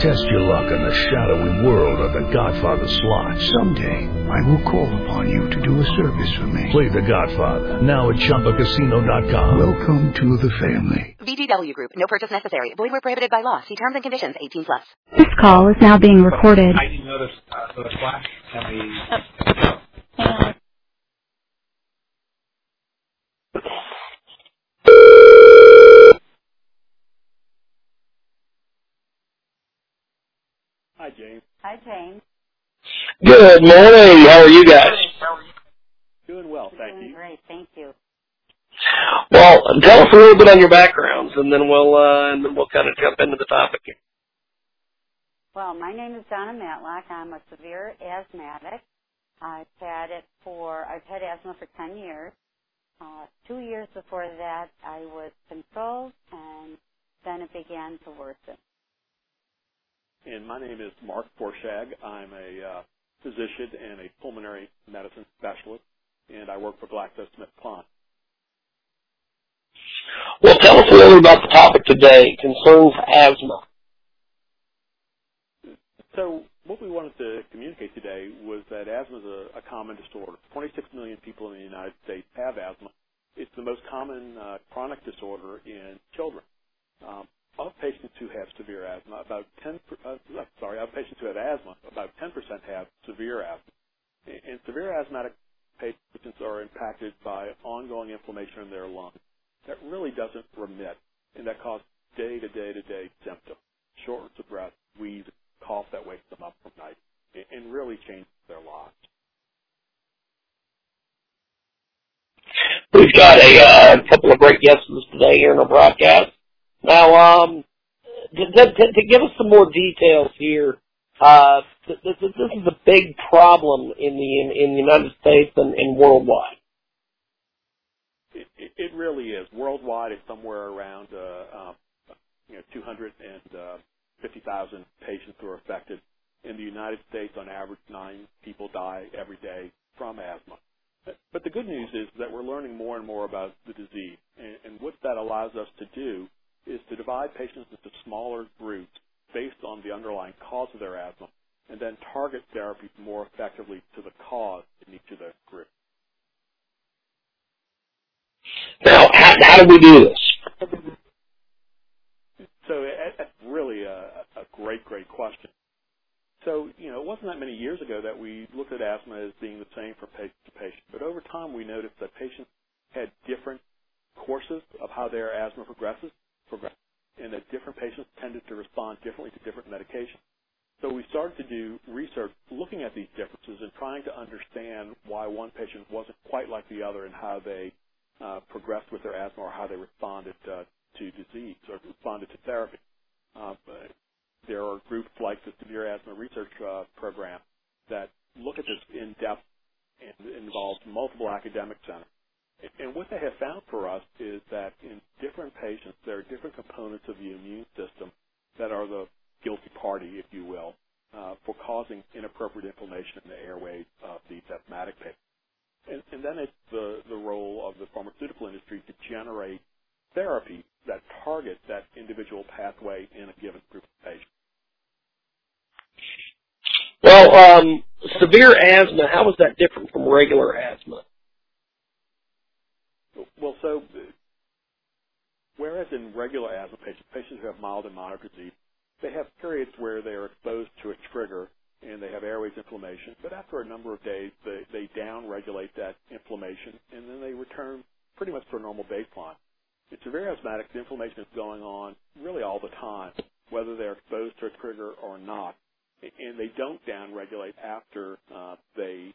Test your luck in the shadowy world of The Godfather slot. Someday, I will call upon you to do a service for me. Play The Godfather now at ChumbaCasino.com. Welcome to the family. VGW Group. No purchase necessary. Void where prohibited by law. See terms and conditions. 18 plus. This call is now being recorded. I didn't notice uh, the flash. Can we? Hi, James. Hi, James. Good morning. How are you guys? Doing well, thank Doing you. great. Thank you. Well, tell us a little bit on your backgrounds, and then we'll uh, and then we'll kind of jump into the topic. here. Well, my name is Donna Matlock. I'm a severe asthmatic. I've had it for, I've had asthma for 10 years. Uh, two years before that, I was controlled, and then it began to worsen. And my name is Mark Forshag. I'm a uh, physician and a pulmonary medicine specialist, and I work for GlaxoSmithKline. Well, tell us a little about the topic today. Concerns asthma. So what we wanted to communicate today was that asthma is a, a common disorder. 26 million people in the United States have asthma. It's the most common uh, chronic disorder in children. Um, patients who have severe asthma, about 10, per- uh, sorry, of patients who have asthma, about 10% have severe asthma. And, severe asthmatic patients are impacted by ongoing inflammation in their lungs that really doesn't remit, and that causes day-to-day-to-day symptoms, shortness of breath, wheeze, cough that wakes them up from night, and- and really changes their lives. We've got a uh, couple of great guests today here in our broadcast. Now, um, to, to, to give us some more details here, uh, this, this is a big problem in the in, in the United States and, and worldwide. It, it, it really is. Worldwide, it's somewhere around uh, um, you know 250,000 patients who are affected. In the United States, on average, nine people die every day from asthma. But the good news is that we're learning more and more about the disease, and, and what that allows us to do is to divide patients into smaller groups based on the underlying cause of their asthma, and then target therapy more effectively to the cause in each of those groups. Now, how, how do we do this? So that's really a, a great, great question. So, you know, it wasn't that many years ago that we looked at asthma as being the same from patient to patient. But over time, we noticed that patients had different courses of how their asthma progresses, progresses and that different patients tended to respond differently to different medications. So we started to do research looking at these differences and trying to understand why one patient wasn't quite like the other and how they uh, progressed with their asthma or how they responded uh, to disease or responded to therapy. Uh, there are groups like the Severe Asthma Research Program that look at this in depth and involves multiple academic centers. And what they have found for us is that in different patients, there are different components of the immune system that are the guilty party, if you will, uh, for causing inappropriate inflammation in the airways of these asthmatic patients. And, and then it's the, the role of the pharmaceutical industry to generate therapy that target that individual pathway in a given group of patients. Well, um, severe asthma, how is that different from regular asthma? Well, so uh, whereas in regular asthma patients, patients who have mild and moderate disease, they have periods where they are exposed to a trigger and they have airways inflammation, but after a number of days, they, they down-regulate that inflammation and then they return pretty much to a normal baseline. In severe asthmatics, the inflammation is going on really all the time, whether they're exposed to a trigger or not, and they don't down-regulate after uh, they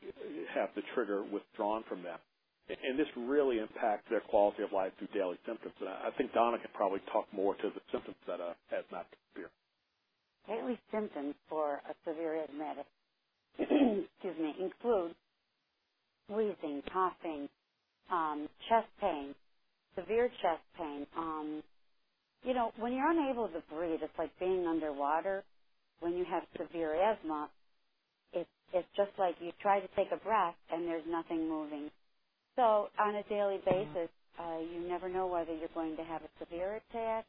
have the trigger withdrawn from them. And this really impacts their quality of life through daily symptoms. And I think Donna can probably talk more to the symptoms that a asthmatic experience. Daily symptoms for a severe asthmatic, excuse me, include wheezing, coughing, um, chest pain, severe chest pain, um, you know, when you're unable to breathe, it's like being underwater. When you have severe asthma, it's it's just like you try to take a breath and there's nothing moving. So on a daily basis, uh, you never know whether you're going to have a severe attack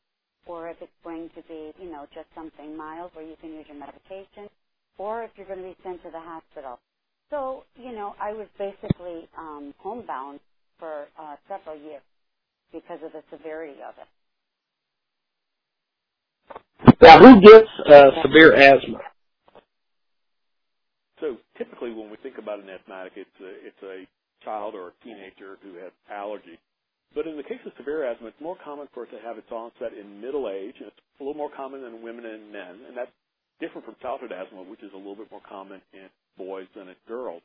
or if it's going to be, you know, just something mild where you can use your medication, or if you're going to be sent to the hospital. So, you know, I was basically um, homebound for uh, several years because of the severity of it. Now, who gets uh, severe asthma? So typically, when we think about an asthmatic, it's a, it's a child or a teenager who has allergies. But in the case of severe asthma, it's more common for it to have its onset in middle age, and it's a little more common in women and men, and that's different from childhood asthma, which is a little bit more common in boys than in girls.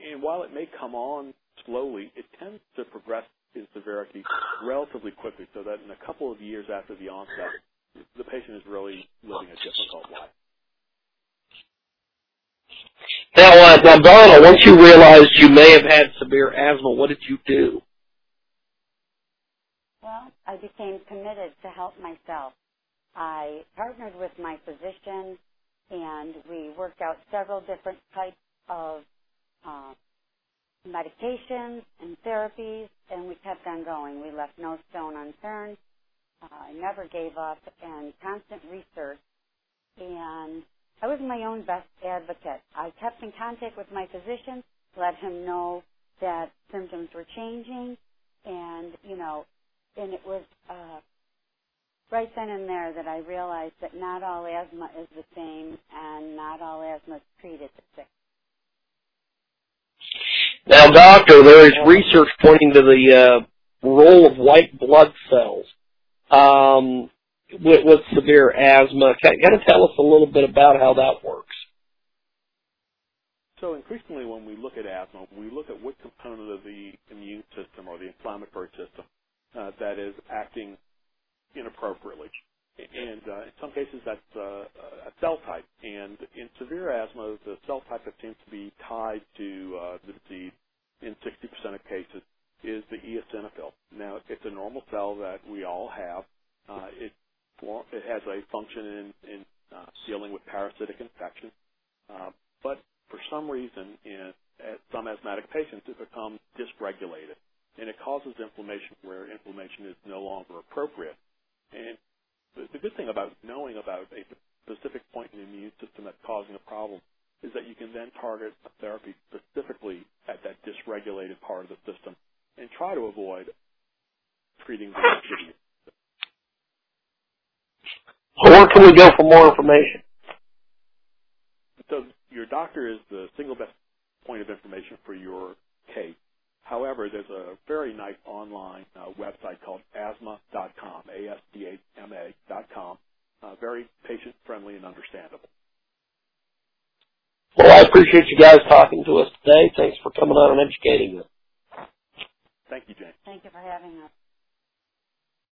And while it may come on slowly, it tends to progress in severity relatively quickly, so that in a couple of years after the onset, the patient is really living a difficult life. Now, uh, now, Donna, once you realized you may have had severe asthma, what did you do? Well, I became committed to help myself. I partnered with my physician and we worked out several different types of uh, medications and therapies and we kept on going. We left no stone unturned. I never gave up and constant research and I was my own best advocate. I kept in contact with my physician, let him know that symptoms were changing and, you know, and it was uh, right then and there that I realized that not all asthma is the same, and not all asthma is treated the same. Now, doctor, there is research pointing to the uh, role of white blood cells um, with, with severe asthma. Can you tell us a little bit about how that works? So increasingly when we look at asthma, we look at what component of the immune system or the inflammatory system uh, that is acting inappropriately. And uh, in some cases, that's uh, a cell type. And in severe asthma, the cell type that seems to be tied to uh, the disease in 60% of cases is the eosinophil. Now, it's a normal cell that we all have. Uh, it, it has a function in, in uh, dealing with parasitic infection. Uh, but for some reason, in some asthmatic patients, it becomes dysregulated and it causes inflammation where inflammation is no longer appropriate. And the, the good thing about knowing about a specific point in the immune system that's causing a problem is that you can then target a therapy specifically at that dysregulated part of the system and try to avoid treating the activity. So where can we go for more information? So your doctor is the single best point of information for your case. However, there's a very nice online uh, website called asthma.com, A-S-T-H-M-A.com, uh, very patient-friendly and understandable. Well, I appreciate you guys talking to us today. Thanks for coming on and educating us. Thank you, James. Thank you for having us.